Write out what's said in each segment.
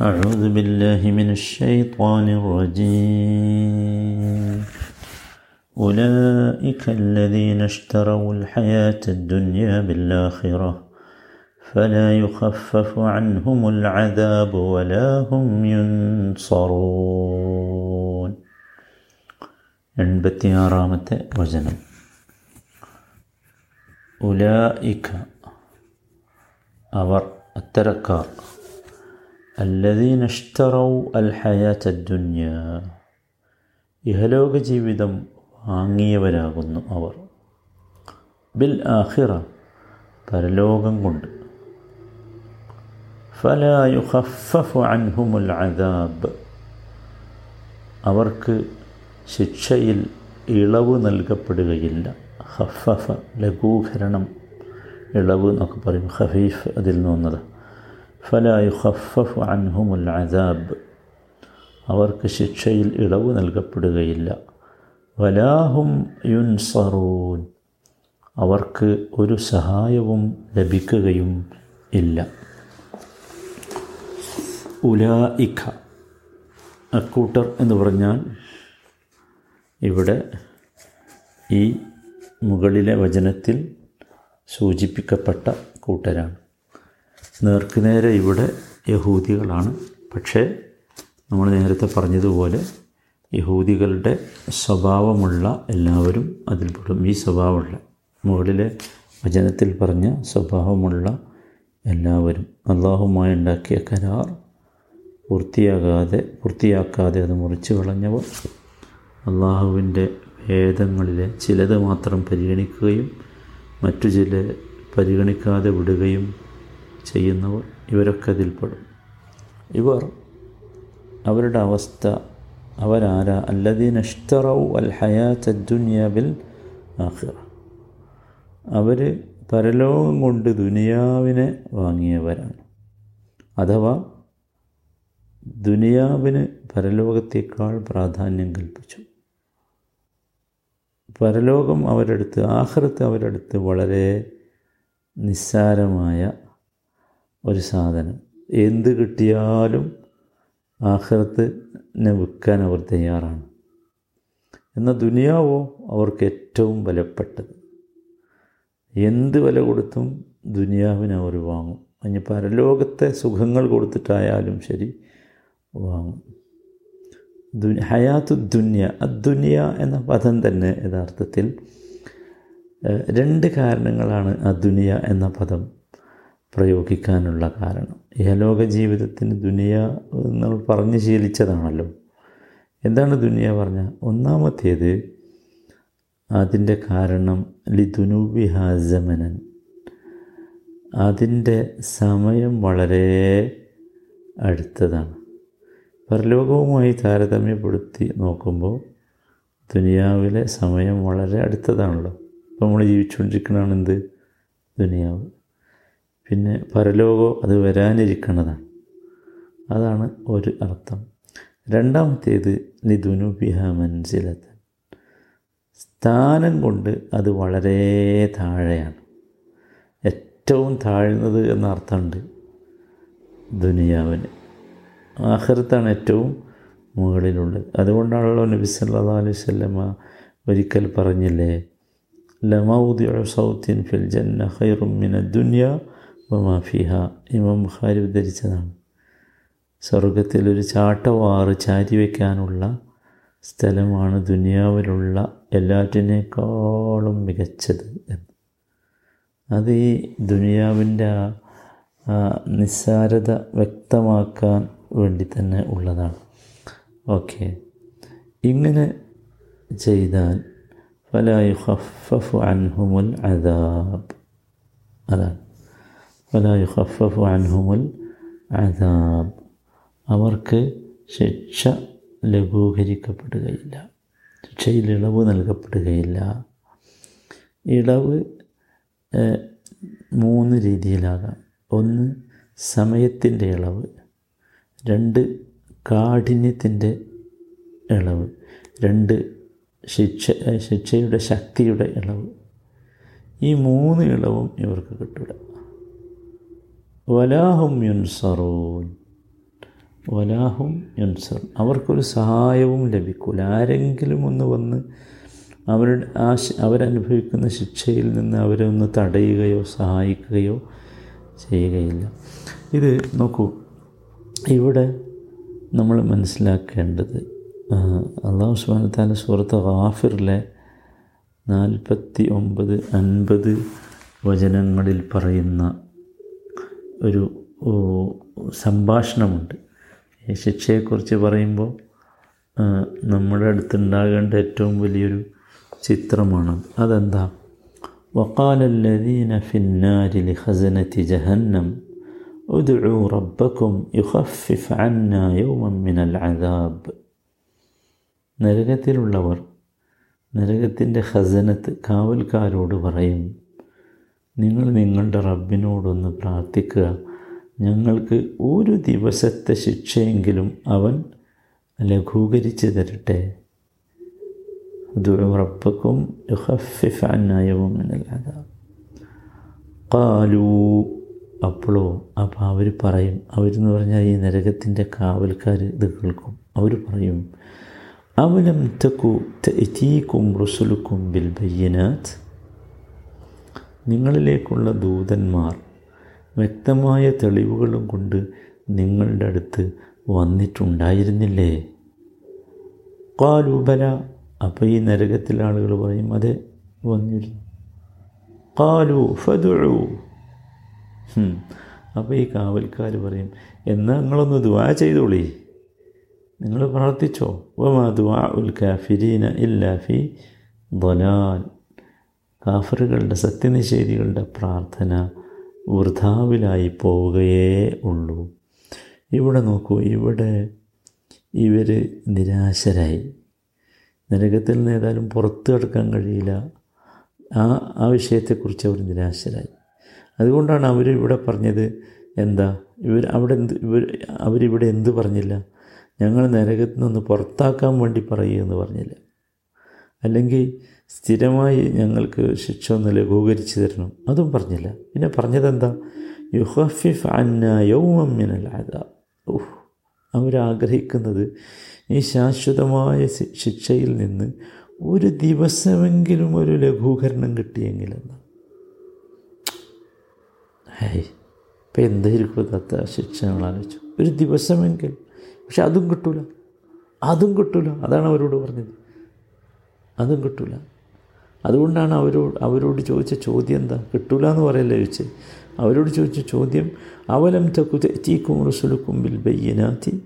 أعوذ بالله من الشيطان الرجيم أولئك الذين اشتروا الحياة الدنيا بالآخرة فلا يخفف عنهم العذاب ولا هم ينصرون എൺപത്തിയാറാമത്തെ വചനം ഉലായിക്ക അവർ അത്തരക്കാർ അല്ലദീന ഇഷ്ടറൗ അൽ ഹയാത്ത ദുന്യ. ഇഹലോക ജീവിതം വാങ്ങിയവരാകുന്നു അവർ. ബിൽ ആഹിറ പരലോകം കൊണ്ട്. ഫലായുഹഫു അൻഹുമുൽ അദാബ്. അവർക്ക് ശിക്ഷയിൽ ഇളവ് നൽകപ്പെടുകയില്ല. ഹഫഫ ലഘൂകരണം ഇളവ് എന്നൊക്കെ പറയും ഹഫീഫ് അതിൽ നിന്ന് വന്നതാണ് ഫലാ യുഖഫഫ് അൻഹുമുൽ അദാബ്. അവർക്ക് ശിക്ഷയിൽ ഇളവ് നൽകപ്പെടുകയില്ല. വലാഹും യുൻസറൂൻ. അവർക്ക് ഒരു സഹായവും ലഭിക്കുകയും ഇല്ല. ഉലായിഖ അക്കൂട്ടർ എന്ന് പറഞ്ഞാൽ ഇവിടെ ഈ മുകളിലെ വചനത്തിൽ സൂചിപ്പിക്കപ്പെട്ട കൂട്ടരാണ്. നേർക്കുനേരെ ഇവിടെ യഹൂദികളാണ്. പക്ഷേ നമ്മൾ നേരത്തെ പറഞ്ഞതുപോലെ യഹൂദികളുടെ സ്വഭാവമുള്ള എല്ലാവരും അതിൽപ്പെടും ഈ സ്വഭാവമുള്ള മുകളിലെ വചനത്തിൽ പറഞ്ഞ സ്വഭാവമുള്ള എല്ലാവരും അള്ളാഹുമായി ഉണ്ടാക്കിയ കരാർ പൂർത്തിയാകാതെ പൂർത്തിയാക്കാതെ അത് മുറിച്ചു കളഞ്ഞവർ അള്ളാഹുവിന്റെ വേദങ്ങളിലെ ചിലത് മാത്രം പരിഗണിക്കുകയും മറ്റു ചില പരിഗണിക്കാതെ വിടുകയും ചെയ്യുന്നവർ ഇവരൊക്കെ അതിൽപ്പെടും ഇവർ അവരുടെ അവസ്ഥ അവരാരാ? അല്ലദീൻ അഷ്തറൗ അൽ ഹയാത്ത് ആഖിറ. അവർ പരലോകം കൊണ്ട് ദുനിയാവിനെ വാങ്ങിയവരാണ്. അഥവാ ദുനിയാവിന് പരലോകത്തേക്കാൾ പ്രാധാന്യം കൽപ്പിച്ചു. പരലോകം അവരെടുത്ത് ആഹ്റത്ത് അവരെടുത്ത് വളരെ നിസ്സാരമായ ഒരു സാധനം. എന്ത് കിട്ടിയാലും ആഹ്റത്തിനെ വിൽക്കാൻ അവർ തയ്യാറാണ്. എന്നാൽ ദുനിയാവോ അവർക്ക് ഏറ്റവും വിലപ്പെട്ടത്. എന്ത് വില കൊടുത്തും ദുനിയാവിനെ അവർ വാങ്ങും. അതിന് പരലോകത്തെ സുഖങ്ങൾ കൊടുത്തിട്ടായാലും ശരി വാങ്ങും. ദു ഹയാത്തു ദുന്യ അദ്ദുനിയ എന്ന പദം തന്നെ യഥാർത്ഥത്തിൽ രണ്ട് കാരണങ്ങളാണ് അദ്ദുനിയ എന്ന പദം. പ്രയോഗിക്കാനുള്ള കാരണം. ഇഹലോക ജീവിതത്തിന് ദുനിയ നമ്മൾ പറഞ്ഞ് ശീലിച്ചതാണല്ലോ. എന്താണ് ദുനിയ പറഞ്ഞ? ഒന്നാമത്തേത് അതിന്റെ കാരണം ലിദുനൂബി ഹാസമനൻ. അതിന്റെ സമയം വളരെ അടുത്തതാണ്. പരലോകവുമായി താരതമ്യപ്പെടുത്തി നോക്കുമ്പോൾ ദുനിയാവിലെ സമയം വളരെ അടുത്തതാണല്ലോ. ഇപ്പോൾ നമ്മൾ ജീവിച്ചുകൊണ്ടിരിക്കണമെന്ത് ദുനിയാവ്. പിന്നെ പരലോകോ അത് വരാനിരിക്കുന്നതാണ് അതാണ് ഒരു അർത്ഥം. രണ്ടാമത്തേത് ലിദുനുബിഹ മൻസിലത്ത്. സ്ഥാനം കൊണ്ട് അത് വളരെ താഴെയാണ്. ഏറ്റവും താഴ്ന്നത് എന്ന അർത്ഥമുണ്ട് ദുനിയാവിന്. ആഹൃത്താണ് ഏറ്റവും മുകളിലുള്ളത്. അതുകൊണ്ടാണല്ലോ നബി സല്ലാ അലൈഹി ഒരിക്കൽ പറഞ്ഞില്ലേ ലമൗദി സൗത്തിൻ ഫിൽ ജന്ന ഹൈറുമിന മിന ദുനിയ വമാഫിഹ. ഇമാം ബുഖാരി ഉദ്ധരിച്ചതാണ്. സ്വർഗത്തിൽ ഒരു ചാട്ടവാറ് ചാരി വയ്ക്കാനുള്ള സ്ഥലമാണ് ദുനിയാവിലുള്ള എല്ലാറ്റിനേക്കാളും മികച്ചത് എന്ന്. അത് ഈ ദുനിയാവിന്റെ നിസ്സാരത വ്യക്തമാക്കാൻ വേണ്ടി തന്നെ ഉള്ളതാണ്. ഓക്കെ. ഇങ്ങനെ ചെയ്താൽ ഫലായു ഹഫഫു അൻഹുമുൽ അദാബ്. അതാണ്. ഫലായു ഹഫഫു അൻഹുമുൽ അദാബ്. അവർക്ക് ശിക്ഷ ലഘൂകരിക്കപ്പെടുകയില്ല. ശിക്ഷയിൽ ഇളവ് നൽകപ്പെടുകയില്ല. ഇളവ് മൂന്ന് രീതിയിലാകാം. ഒന്ന് സമയത്തിന്റെ ഇളവ്. രണ്ട് കാഠിന്യത്തിന്റെ ഇളവ്. രണ്ട് ശിക്ഷ ശിക്ഷയുടെ ശക്തിയുടെ ഇളവ്. ഈ മൂന്ന് ഇളവും ഇവർക്ക് കിട്ടില്ല വലാഹും യുൻസറൂൻ. വലാഹും യുൻസർ അവർക്കൊരു സഹായവും ലഭിക്കൂല. ആരെങ്കിലും ഒന്ന് വന്ന് അവരുടെ ആ അവരനുഭവിക്കുന്ന ശിക്ഷയിൽ നിന്ന് അവരെ ഒന്ന് തടയുകയോ സഹായിക്കുകയോ ചെയ്യുകയില്ല. ഇത് നോക്കൂ. ഇവിടെ നമ്മൾ മനസ്സിലാക്കേണ്ടത് അള്ളാഹു സുബ്ഹാനഹു സുഹൃത്ത് ഗാഫിറിലെ നാൽപ്പത്തി ഒമ്പത് അൻപത് വചനങ്ങളിൽ പറയുന്ന ഒരു ഓ, സംഭാഷണമുണ്ട് ഈ ശിക്ഷയെക്കുറിച്ച് പറയുമ്പോൾ ആ, നമ്മുടെ അടുത്തുണ്ടാകേണ്ട ഏറ്റവും വലിയൊരു ചിത്രമാണ് അതെന്താ وقال الذين في النار لخزنة جهنم ادعوا ربكم يخفف عنا يوما من العذاب നരകത്തിലുള്ളവർ നരകത്തിൻ്റെ ഖസനത്ത് കാവൽക്കാരോട് പറയും നിങ്ങൾ നിങ്ങളുടെ റബ്ബിനോടൊന്ന് പ്രാർത്ഥിക്കുക. ഞങ്ങൾക്ക് ഒരു ദിവസത്തെ ശിക്ഷയെങ്കിലും അവൻ ലഘൂകരിച്ച് തരട്ടെ. റബ്ബക്കും കാലൂ അപ്പോളോ അപ്പോൾ അവർ പറയും അവരെന്ന് പറഞ്ഞാൽ ഈ നരകത്തിന്റെ കാവൽക്കാർ ഇത് കേൾക്കും. അവർ പറയും അവലം തക്കു തീക്കും റുസുലുക്കും ബിൽബയ്യനാഥ് നിങ്ങളിലേക്കുള്ള ദൂതന്മാർ വ്യക്തമായ തെളിവുകളും കൊണ്ട് നിങ്ങളുടെ അടുത്ത് വന്നിട്ടുണ്ടായിരുന്നില്ലേ? കാലുബല അപ്പോൾ ഈ നരകത്തിലെ ആളുകൾ പറയും അതെ വന്നിരുന്നു കാലു ഫതുഴു അപ്പോൾ ഈ കാവൽക്കാർ പറയും എന്നാൽ നിങ്ങളൊന്ന് ദുവാ ചെയ്തോളി. നിങ്ങൾ പ്രാർത്ഥിച്ചോ. വമാ ദുആ ഉൽ കാഫിരീന ഇല്ലാ ഫി ദലാൽ കാഫറുകളുടെ സത്യനിഷേധികളുടെ പ്രാർത്ഥന വൃഥാവിലായി പോവുകയേ ഉള്ളൂ. ഇവിടെ നോക്കൂ ഇവിടെ ഇവർ നിരാശരായി. നരകത്തിൽ നിന്ന് ഏതായാലും പുറത്തു കിടക്കാൻ കഴിയില്ല. ആ ആ വിഷയത്തെക്കുറിച്ച് അവർ നിരാശരായി. അതുകൊണ്ടാണ് അവർ ഇവിടെ പറഞ്ഞത് എന്താ ഇവർ അവിടെ എന്ത് ഇവർ അവരിവിടെ എന്ത് പറഞ്ഞില്ല? ഞങ്ങൾ നരകത്തിൽ നിന്ന് പുറത്താക്കാൻ വേണ്ടി പറയുമെന്ന് പറഞ്ഞില്ല. അല്ലെങ്കിൽ സ്ഥിരമായി ഞങ്ങൾക്ക് ശിക്ഷ ഒന്ന് ലഘൂകരിച്ചു തരണം. അതും പറഞ്ഞില്ല. പിന്നെ പറഞ്ഞതെന്താ? യുഹഫിഫ് അന്ന ഓഹ് അവരാഗ്രഹിക്കുന്നത് ഈ ശാശ്വതമായ ശിക്ഷയിൽ നിന്ന് ഒരു ദിവസമെങ്കിലും ഒരു ലഘൂകരണം കിട്ടിയെങ്കിലെന്ന് ഹേയ്. ഇപ്പം എന്തായിരിക്കും തത്ത ശിക്ഷ നമ്മൾ ആലോചിച്ചു. ഒരു ദിവസമെങ്കിലും പക്ഷെ അതും കിട്ടൂല. അതും കിട്ടൂല. അതാണ് അവരോട് പറഞ്ഞത്. അതും കിട്ടൂല. അതുകൊണ്ടാണ് അവരോട് അവരോട് ചോദിച്ച ചോദ്യം എന്താ? കിട്ടൂല എന്ന് പറയല്ലേ ചോദിച്ചത് അവരോട് ചോദിച്ച ചോദ്യം അവലം തക്കു തെറ്റീക്കും റുസുലുക്കും ബിൽ ബയ്യനാത്തി?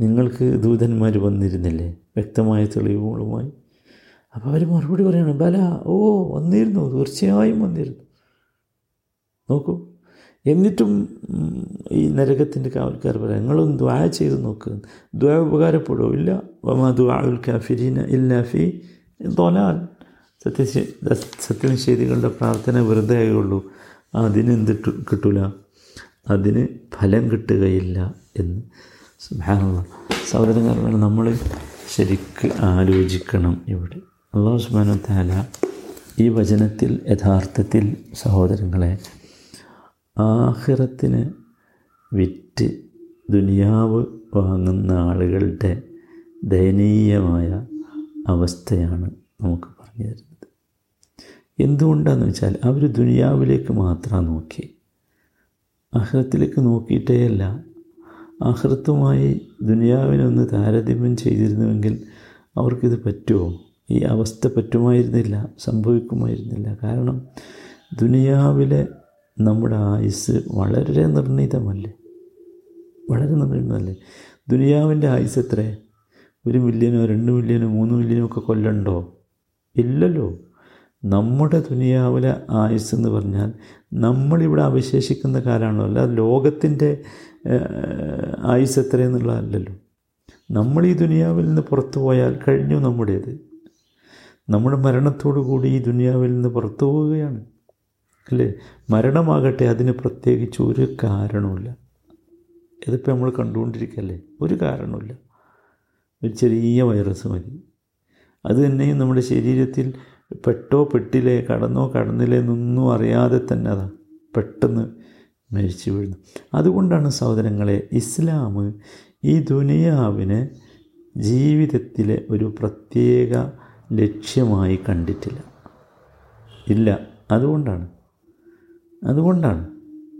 നിങ്ങൾക്ക് ദൂതന്മാർ വന്നിരുന്നില്ലേ? വ്യക്തമായ തെളിവുകളുമായി. അപ്പോൾ അവർ മറുപടി പറയണം ബല ഓ വന്നിരുന്നു തീർച്ചയായും വന്നിരുന്നു. നോക്കൂ. എന്നിട്ടും ഈ നരകത്തിന്റെ കാവൽക്കാർ പറയാം നിങ്ങളൊന്ന് ദ്വാ ചെയ്ത് നോക്ക്. ദ്വാ ഉപകാരപ്പെടുമോ ഇല്ല. വമാ ദ്വാഉൽ കാഫിരീന ഇല്ലാ ഫി ദൊലാൽ സത്യ സത്യനിഷേധികളുടെ പ്രാർത്ഥന വെറുതെ ആയുള്ളൂ അതിനെന്ത് എന്ത് കിട്ടൂല? അതിന് ഫലം കിട്ടുകയില്ല എന്ന്. സുബാനുള്ള സൗരങ്ങൾ നമ്മൾ ശരിക്ക് ആലോചിക്കണം ഇവിടെ. അള്ളാഹു സുബാന താല ഈ വചനത്തിൽ യഥാർത്ഥത്തിൽ സഹോദരങ്ങളെ ആഹിറത്തിന് വിറ്റ് ദുനിയാവ് വാങ്ങുന്ന ആളുകളുടെ ദയനീയമായ അവസ്ഥയാണ് നമുക്ക് പറഞ്ഞു തരുന്നത്. എന്തുകൊണ്ടാണെന്ന് വെച്ചാൽ അവർ ദുനിയാവിലേക്ക് മാത്രമാണ് നോക്കി. അഹ്റത്തിലേക്ക് നോക്കിയിട്ടേയല്ല ആഹ്റത്തുമായി ദുനിയാവിനൊന്ന് താരതമ്യം ചെയ്തിരുന്നുവെങ്കിൽ അവർക്കിത് പറ്റുമോ? ഈ അവസ്ഥ പറ്റുമായിരുന്നില്ല സംഭവിക്കുമായിരുന്നില്ല. കാരണം ദുനിയാവിലെ നമ്മുടെ ആയുസ് വളരെ നിർണീതമല്ലേ? വളരെ നിർണീതമല്ലേ? ദുനിയാവിന്റെ ആയുസ് എത്ര ഒരു മില്യനോ രണ്ട് മില്യനോ മൂന്ന് മില്യനോ ഒക്കെ കൊല്ലണ്ടോ? ഇല്ലല്ലോ. നമ്മുടെ ദുനിയാവിലെ ആയുസ് എന്ന് പറഞ്ഞാൽ നമ്മളിവിടെ അവശേഷിക്കുന്ന കാലമാണല്ലോ. അല്ല ലോകത്തിന്റെ ആയുസ് എത്രയെന്നുള്ളതല്ലല്ലോ. നമ്മൾ ഈ ദുനിയാവിൽ നിന്ന് പുറത്തു പോയാൽ കഴിഞ്ഞു നമ്മുടേത്. നമ്മുടെ മരണത്തോടു കൂടി ഈ ദുനിയാവിൽ നിന്ന് പുറത്തു പോവുകയാണ്. അല്ലേ? മരണമാകട്ടെ അതിന് പ്രത്യേകിച്ച് ഒരു കാരണവുമില്ല. ഇതിപ്പോൾ നമ്മൾ കണ്ടുകൊണ്ടിരിക്കല്ലേ ഒരു കാരണവുമില്ല. ഒരു ചെറിയ വൈറസ് മതി. അത് തന്നെയും നമ്മുടെ ശരീരത്തിൽ പെട്ടോ പെട്ടില്ലേ കടന്നോ കടന്നില്ലേ എന്നൊന്നും അറിയാതെ തന്നെ അതാ പെട്ടെന്ന് മരിച്ചു വീഴുന്നു. അതുകൊണ്ടാണ് സഹോദരങ്ങളെ ഇസ്ലാം ഈ ദുനിയാവിനെ ജീവിതത്തിലെ ഒരു പ്രത്യേക ലക്ഷ്യമായി കണ്ടിട്ടില്ല. ഇല്ല അതുകൊണ്ടാണ്. അതുകൊണ്ടാണ്.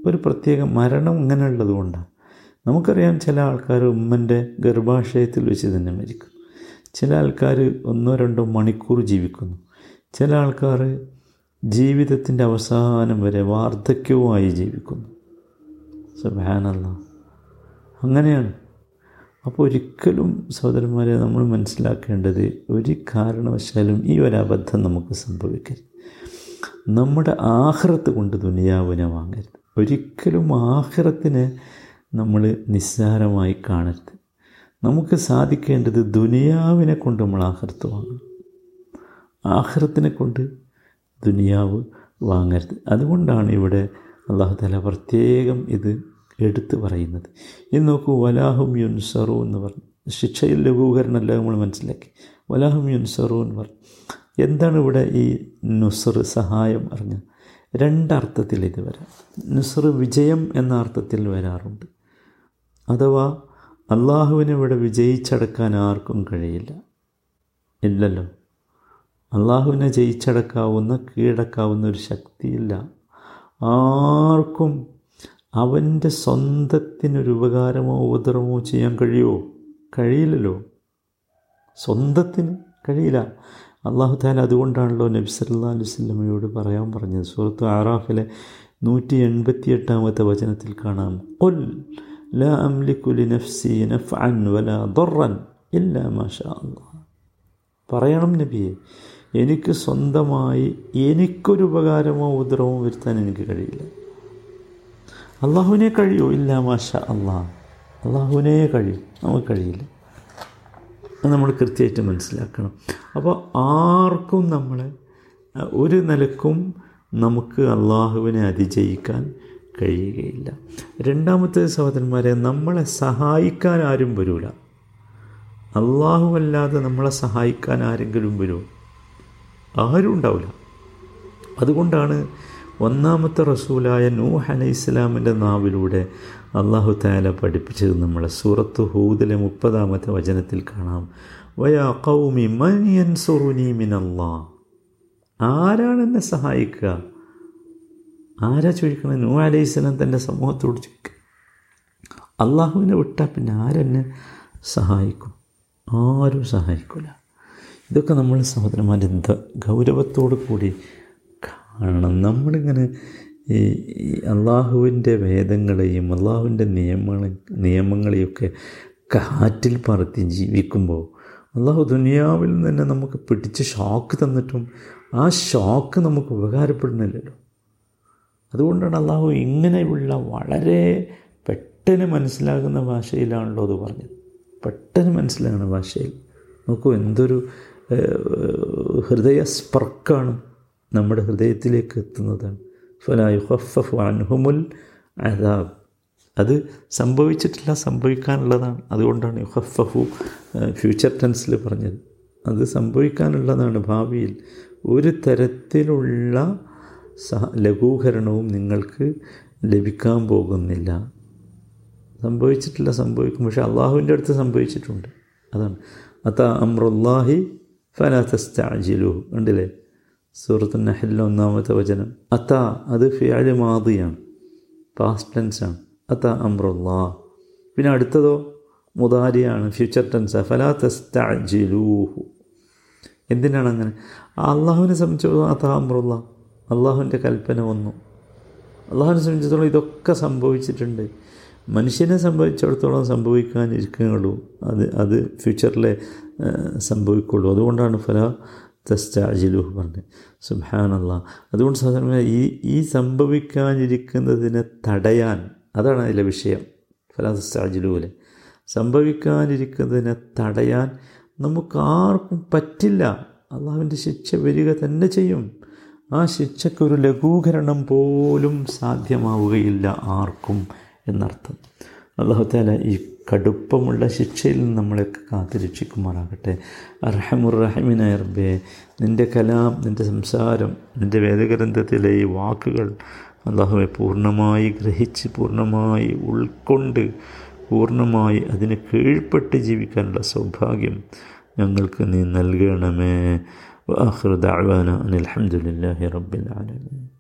ഒരു പ്രത്യേക മരണം ഇങ്ങനെയുള്ളത് കൊണ്ടാണ് നമുക്കറിയാം ചില ആൾക്കാർ ഉമ്മന്റെ ഗർഭാശയത്തിൽ വെച്ച് തന്നെ മരിക്കും ചില ആൾക്കാർ ഒന്നോ രണ്ടോ മണിക്കൂർ ജീവിക്കുന്നു. ചില ആൾക്കാർ ജീവിതത്തിന്റെ അവസാനം വരെ വാർദ്ധക്യവുമായി ജീവിക്കുന്നു. സുബാനല്ല അങ്ങനെയാണ്. അപ്പോൾ ഒരിക്കലും സഹോദരന്മാരെ നമ്മൾ മനസ്സിലാക്കേണ്ടത് ഒരു കാരണവശാലും ഈ ഒരു അബദ്ധം നമുക്ക് സംഭവിക്കരുത്. നമ്മുടെ ആഹ്റത്ത് കൊണ്ട് ദുനിയാവിനെ വാങ്ങരുത്. ഒരിക്കലും ആഹ്റത്തിനെ നമ്മൾ നിസ്സാരമായി കാണരുത്. നമുക്ക് സാധിക്കേണ്ടത് ദുനിയാവിനെ കൊണ്ട് നമ്മൾ ആഹ്റത്ത് വാങ്ങണം. ആഹ്റത്തിനെ കൊണ്ട് ദുനിയാവ് വാങ്ങരുത്. അതുകൊണ്ടാണ് ഇവിടെ അള്ളാഹു താല പ്രത്യേകം ഇത് എടുത്തു പറയുന്നത്. ഇന്ന് നോക്കൂ വലാഹും യുൻസറു എന്ന് പറഞ്ഞു ശിക്ഷയിൽ ലഘൂകരണമല്ല നമ്മൾ മനസ്സിലാക്കി. വലാഹും യുൻസറു എന്ന് പറഞ്ഞു എന്താണ് ഇവിടെ ഈ നുസർ സഹായം പറഞ്ഞ രണ്ടർത്ഥത്തിൽ ഇത് വരാം. നുസർ വിജയം എന്ന അർത്ഥത്തിൽ വരാറുണ്ട്. അഥവാ അള്ളാഹുവിനെ ഇവിടെ വിജയിച്ചടക്കാൻ ആർക്കും കഴിയില്ല. ഇല്ലല്ലോ. അള്ളാഹുവിനെ ജയിച്ചടക്കാവുന്ന കീഴടക്കാവുന്ന ഒരു ശക്തിയില്ല. ആർക്കും അവന്റെ സ്വന്തത്തിനൊരു ഉപകാരമോ ഉപദ്രവമോ ചെയ്യാൻ കഴിയുമോ കഴിയില്ലല്ലോ. സ്വന്തത്തിന് കഴിയില്ല. അള്ളാഹു താല അതുകൊണ്ടാണല്ലോ നബി സല്ലാ അലൈഹി സ്വല്ലമയോട് പറയാൻ പറഞ്ഞത്. സുഹൃത്ത് ആറാഫിലെ നൂറ്റി എൺപത്തി എട്ടാമത്തെ വചനത്തിൽ കാണാം. കൊൽ ലാ പറയണം നബിയെ എനിക്ക് സ്വന്തമായി എനിക്കൊരു ഉപകാരമോ ഉദരമോ വരുത്താൻ എനിക്ക് കഴിയില്ല. അള്ളാഹുവിനെ കഴിയോ? ഇല്ല മാഷ അള്ളാഹ് അള്ളാഹുവിനെ കഴിയും. നമുക്ക് കഴിയില്ല. നമ്മൾ കൃത്യമായിട്ട് മനസ്സിലാക്കണം. അപ്പോൾ ആർക്കും നമ്മൾ ഒരു നിലക്കും നമുക്ക് അള്ളാഹുവിനെ അതിജയിക്കാൻ കഴിയുകയില്ല. രണ്ടാമത്തെ സഹോദരന്മാരെ നമ്മളെ സഹായിക്കാൻ ആരും വരൂല. അള്ളാഹുവല്ലാതെ നമ്മളെ സഹായിക്കാൻ ആരെങ്കിലും വരുമോ ആരും ഉണ്ടാവില്ല. അതുകൊണ്ടാണ് ഒന്നാമത്തെ റസൂലായ നൂഹ് അലൈഹി ഇസ്ലാമിന്റെ നാവിലൂടെ അള്ളാഹു താല പഠിപ്പിച്ചത് നമ്മളെ. സൂറത്ത് ഹൂദിലെ മുപ്പതാമത്തെ വചനത്തിൽ കാണാം. വയാ കൗമി മനിയൻ സുറുനി മിനല്ലാ ആരാണ് എന്നെ സഹായിക്കുക? ആരാ ചോദിക്കണം? നൂ അലൈഹി സ്വലാം തന്റെ സമൂഹത്തോട് ചോദിക്കുക അള്ളാഹുവിനെ വിട്ടാൽ പിന്നെ ആരെന്നെ സഹായിക്കും? ആരും സഹായിക്കില്ല ഇതൊക്കെ നമ്മൾ സഹോദരന്മാർ എന്താ ഗൗരവത്തോടു കൂടി കാണണം. നമ്മളിങ്ങനെ ഈ അള്ളാഹുവിന്റെ വേദങ്ങളെയും അള്ളാഹുവിന്റെ നിയമങ്ങളെ നിയമങ്ങളെയൊക്കെ കാറ്റിൽ പറത്തി ജീവിക്കുമ്പോൾ അള്ളാഹു ദുനിയാവിൽ തന്നെ നമുക്ക് പിടിച്ച് ഷോക്ക് തന്നിട്ടും ആ ഷോക്ക് നമുക്ക് ഉപകാരപ്പെടുന്നില്ലല്ലോ. അതുകൊണ്ടാണ് അള്ളാഹു ഇങ്ങനെയുള്ള വളരെ പെട്ടെന്ന് മനസ്സിലാകുന്ന ഭാഷയിലാണല്ലോ അത് പറഞ്ഞത്. പെട്ടെന്ന് മനസ്സിലാകുന്ന ഭാഷയിൽ. നോക്കൂ എന്തൊരു ഹൃദയസ്പർക്കാണ് നമ്മുടെ ഹൃദയത്തിലേക്ക് എത്തുന്നതാണ്. ഫലായു അൻഹുമുൽ അതാബ് അത് സംഭവിച്ചിട്ടില്ല സംഭവിക്കാനുള്ളതാണ്. അതുകൊണ്ടാണ് യുഹഫഫു ഫ്യൂച്ചർ ടെൻസിൽ പറഞ്ഞത്. അത് സംഭവിക്കാനുള്ളതാണ് ഭാവിയിൽ. ഒരു തരത്തിലുള്ള സഹ ലഘൂകരണവും നിങ്ങൾക്ക് ലഭിക്കാൻ പോകുന്നില്ല. സംഭവിച്ചിട്ടില്ല സംഭവിക്കും. പക്ഷേ അള്ളാഹുവിന്റെ അടുത്ത് സംഭവിച്ചിട്ടുണ്ട്. അതാണ്. അത്ത അമ്രുല്ലാഹി ഫലാത്തസ്താജിലു ഉണ്ടല്ലേ സൂറത്തു നഹലിലെ ഒന്നാമത്തെ വചനം. അത്ത അത് ഫിയാൽ മാതിയാണ് പാസ്റ്റ് ടെൻസാണ് അത്ത അമ്രുല്ലാ പിന്നെ അടുത്തതോ മുതാരിയാണ് ഫ്യൂച്ചർ ടെൻസ് ഫലാത്തസ്താജിലൂഹു എന്തിനാണ് അങ്ങനെ? അള്ളാഹുവിനെ സംബന്ധിച്ചിടത്തോളം അത്ത അമ്രുല്ല അള്ളാഹുവിന്റെ കൽപ്പന വന്നു. അള്ളാഹുവിനെ സംബന്ധിച്ചിടത്തോളം ഇതൊക്കെ സംഭവിച്ചിട്ടുണ്ട്. മനുഷ്യനെ സംഭവിച്ചിടത്തോളം സംഭവിക്കാനിരിക്കുന്നുള്ളൂ. അത് അത് ഫ്യൂച്ചറിലെ സംഭവിക്കുള്ളൂ. അതുകൊണ്ടാണ് ഫല തസ്റ്റാജിലുഹ് പറഞ്ഞത്. സുബാനല്ല അതുകൊണ്ട് സാധാരണ ഈ ഈ സംഭവിക്കാനിരിക്കുന്നതിനെ തടയാൻ അതാണ് അതിലെ വിഷയം. ഫല തസ്റ്റാജിലുവിലെ സംഭവിക്കാനിരിക്കുന്നതിനെ തടയാൻ നമുക്കാർക്കും പറ്റില്ല. അള്ളാഹുവിന്റെ ശിക്ഷ വരിക തന്നെ ചെയ്യും. ആ ശിക്ഷയ്ക്കൊരു ലഘൂകരണം പോലും സാധ്യമാവുകയില്ല ആർക്കും. എന്നർത്ഥം. അള്ളാഹുത്താല ഈ കടുപ്പമുള്ള ശിക്ഷയിൽ നിന്ന് നമ്മളെയൊക്കെ കാത്തു രക്ഷിക്കുമാറാകട്ടെ. അർഹമുറഹിമിനായ റബ്ബേ. നിന്റെ കലാം നിന്റെ സംസാരം നിന്റെ വേദഗ്രന്ഥത്തിലെ ഈ വാക്കുകൾ അള്ളാഹുവെ പൂർണമായി ഗ്രഹിച്ച് പൂർണമായി ഉൾക്കൊണ്ട് പൂർണമായി അതിന് കീഴ്പ്പെട്ട് ജീവിക്കാനുള്ള സൗഭാഗ്യം ഞങ്ങൾക്ക് നീ നൽകണമേ. വാഹൃദാന അനിൽഹമുല്ലാഹി റബ്ബിൽ ആലമീൻ.